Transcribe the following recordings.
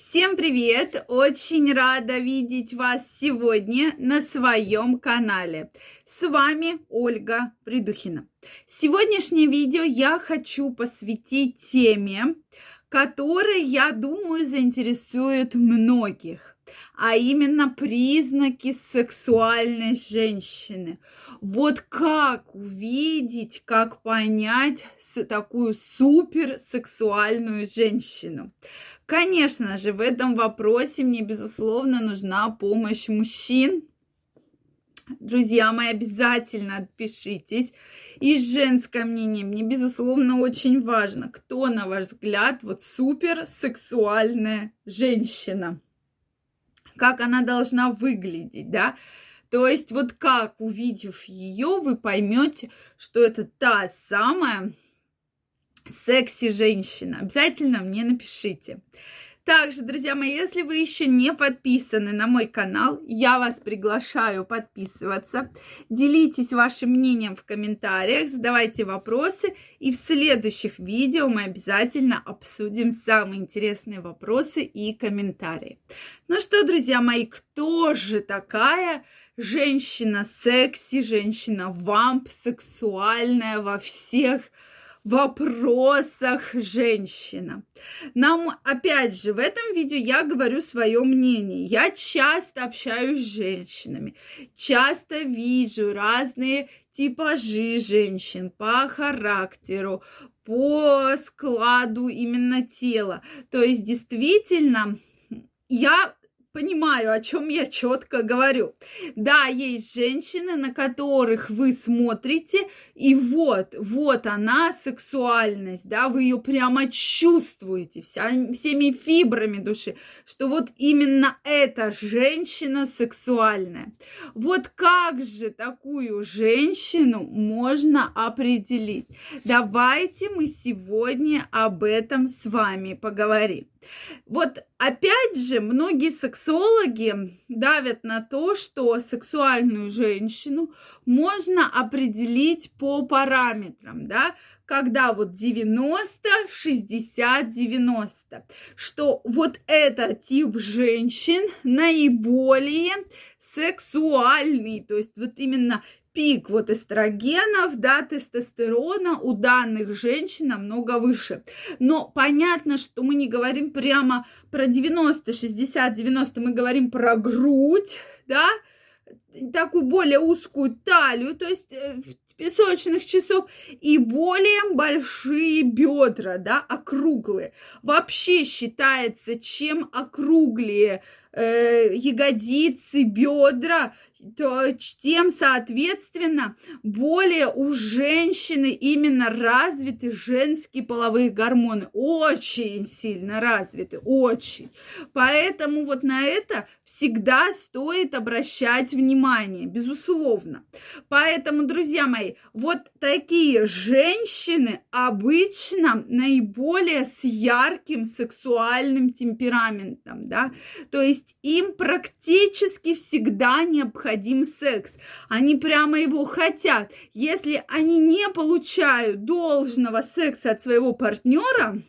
Всем привет! Очень рада видеть вас сегодня на своем канале. С вами Ольга Придухина. Сегодняшнее видео я хочу посвятить теме, которая, я думаю, заинтересует многих а именно признаки сексуальной женщины. Вот как увидеть, как понять такую суперсексуальную женщину. Конечно же, в этом вопросе мне, безусловно, нужна помощь мужчин. Друзья мои, обязательно отпишитесь. И женское мнение мне, безусловно, очень важно. Кто, на ваш взгляд, вот суперсексуальная женщина? Как она должна выглядеть, да. То есть вот как, увидев ее, вы поймете, что это та самая секси-женщина. Обязательно мне напишите. Также, друзья мои, если вы еще не подписаны на мой канал, я вас приглашаю подписываться. Делитесь вашим мнением в комментариях, задавайте вопросы. И в следующих видео мы обязательно обсудим самые интересные вопросы и комментарии. Ну что, друзья мои, кто же такая женщина секси, женщина вамп, сексуальная во всех вопросах женщина. Нам, опять же, в этом видео я говорю свое мнение. Я часто общаюсь с женщинами, часто вижу разные типажи женщин по характеру, по складу именно тела. То есть, действительно, я понимаю, о чем я четко говорю. Да, есть женщины, на которых вы смотрите, и вот, вот она сексуальность, да, вы ее прямо чувствуете вся, всеми фибрами души, что вот именно эта женщина сексуальная. Вот как же такую женщину можно определить? Давайте мы сегодня об этом с вами поговорим. Вот опять же, многие сексологи давят на то, что сексуальную женщину можно определить по параметрам, да, когда вот 90, 60, 90, что вот этот тип женщин наиболее сексуальный, то есть вот именно пик вот эстрогенов, да, тестостерона у данных женщин намного выше. Но понятно, что мы не говорим прямо про 90, 60, 90, мы говорим про грудь, да, такую более узкую талию, то есть э, песочных часов и более большие бедра, да, округлые. Вообще считается, чем округлее э, ягодицы, бедра, то тем, соответственно, более у женщины именно развиты женские половые гормоны. Очень сильно развиты, очень. Поэтому вот на это всегда стоит обращать внимание, безусловно. Поэтому, друзья мои, вот такие женщины обычно наиболее с ярким сексуальным темпераментом, да, то есть им практически всегда необходим секс. Они прямо его хотят. Если они не получают должного секса от своего партнера,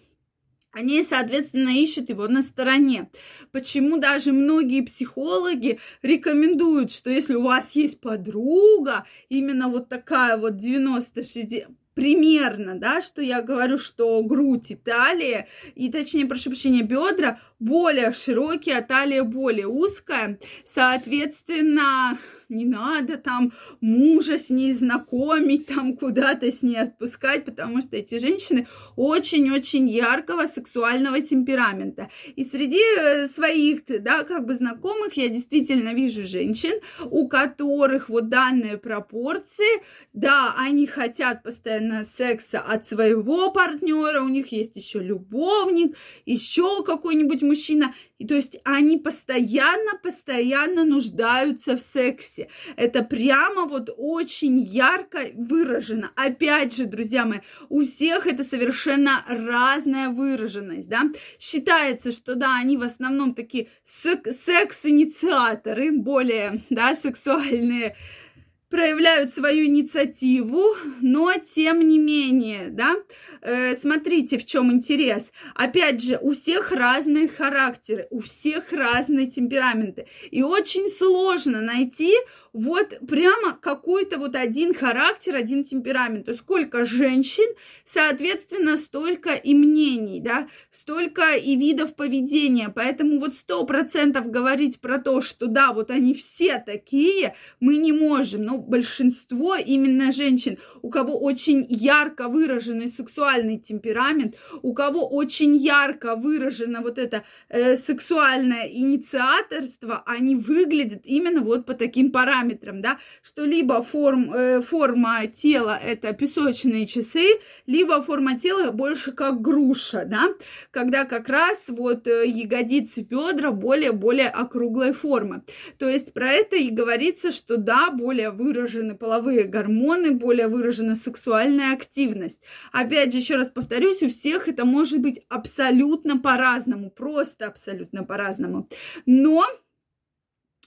они, соответственно, ищут его на стороне. Почему даже многие психологи рекомендуют, что если у вас есть подруга, именно вот такая вот 90-60, примерно, да, что я говорю, что грудь и талия, и точнее, прошу прощения, бедра более широкие, а талия более узкая, соответственно, не надо там мужа с ней знакомить, там куда-то с ней отпускать, потому что эти женщины очень-очень яркого сексуального темперамента. И среди э, своих, да, как бы знакомых я действительно вижу женщин, у которых вот данные пропорции, да, они хотят постоянно секса от своего партнера, у них есть еще любовник, еще какой-нибудь мужчина, и то есть они постоянно, постоянно нуждаются в сексе. Это прямо вот очень ярко выражено. Опять же, друзья мои, у всех это совершенно разная выраженность, да. Считается, что да, они в основном такие секс-инициаторы, более, да, сексуальные проявляют свою инициативу, но тем не менее, да, э, смотрите, в чем интерес. Опять же, у всех разные характеры, у всех разные темпераменты. И очень сложно найти вот прямо какой-то вот один характер, один темперамент. То есть сколько женщин, соответственно, столько и мнений, да, столько и видов поведения. Поэтому вот сто процентов говорить про то, что да, вот они все такие, мы не можем. Но большинство именно женщин, у кого очень ярко выраженный сексуальный темперамент, у кого очень ярко выражено вот это э, сексуальное инициаторство, они выглядят именно вот по таким параметрам да, что либо форм, э, форма тела это песочные часы, либо форма тела больше как груша, да, когда как раз вот э, ягодицы, бедра более-более округлой формы. То есть про это и говорится, что да, более выражены половые гормоны, более выражена сексуальная активность. Опять же, еще раз повторюсь, у всех это может быть абсолютно по-разному, просто абсолютно по-разному. Но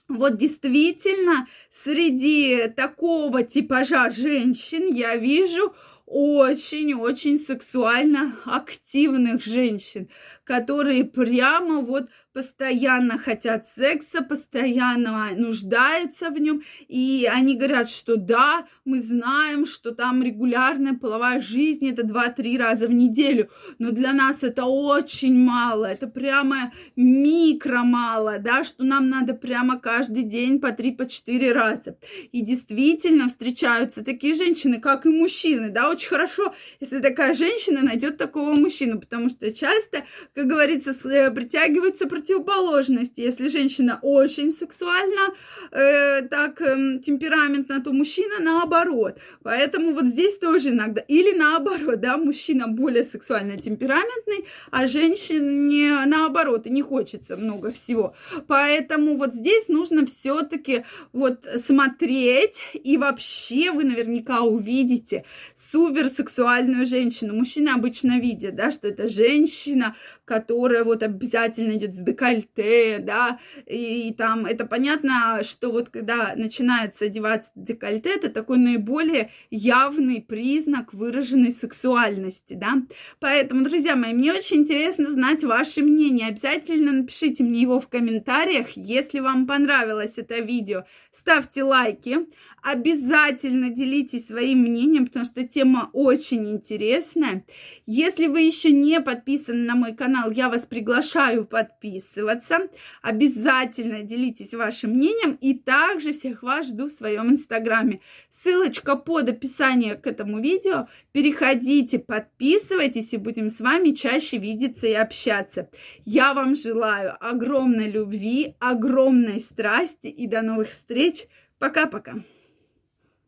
вот действительно среди такого типажа женщин я вижу очень-очень сексуально активных женщин, которые прямо вот постоянно хотят секса, постоянно нуждаются в нем, и они говорят, что да, мы знаем, что там регулярная половая жизнь, это 2-3 раза в неделю, но для нас это очень мало, это прямо микро мало, да, что нам надо прямо каждый день по 3-4 по раза. И действительно встречаются такие женщины, как и мужчины, да, очень хорошо, если такая женщина найдет такого мужчину, потому что часто, как говорится, э, притягиваются противоположности. Если женщина очень сексуальна, э, так э, темпераментна, то мужчина наоборот. Поэтому вот здесь тоже иногда. Или наоборот, да, мужчина более сексуально темпераментный, а женщине наоборот, и не хочется много всего. Поэтому вот здесь нужно все-таки вот смотреть, и вообще вы наверняка увидите суперсексуальную женщину. Мужчина обычно видит, да, что это женщина, которая вот обязательно идет с декольте, да, и, и там это понятно, что вот когда начинается одеваться декольте, это такой наиболее явный признак выраженной сексуальности, да. Поэтому, друзья мои, мне очень интересно знать ваше мнение. Обязательно напишите мне его в комментариях. Если вам понравилось это видео, ставьте лайки. Обязательно делитесь своим мнением, потому что тема очень интересная. Если вы еще не подписаны на мой канал, я вас приглашаю подписываться. Обязательно делитесь вашим мнением. И также всех вас жду в своем инстаграме. Ссылочка под описанием к этому видео. Переходите, подписывайтесь и будем с вами чаще видеться и общаться. Я вам желаю огромной любви, огромной страсти и до новых встреч. Пока-пока.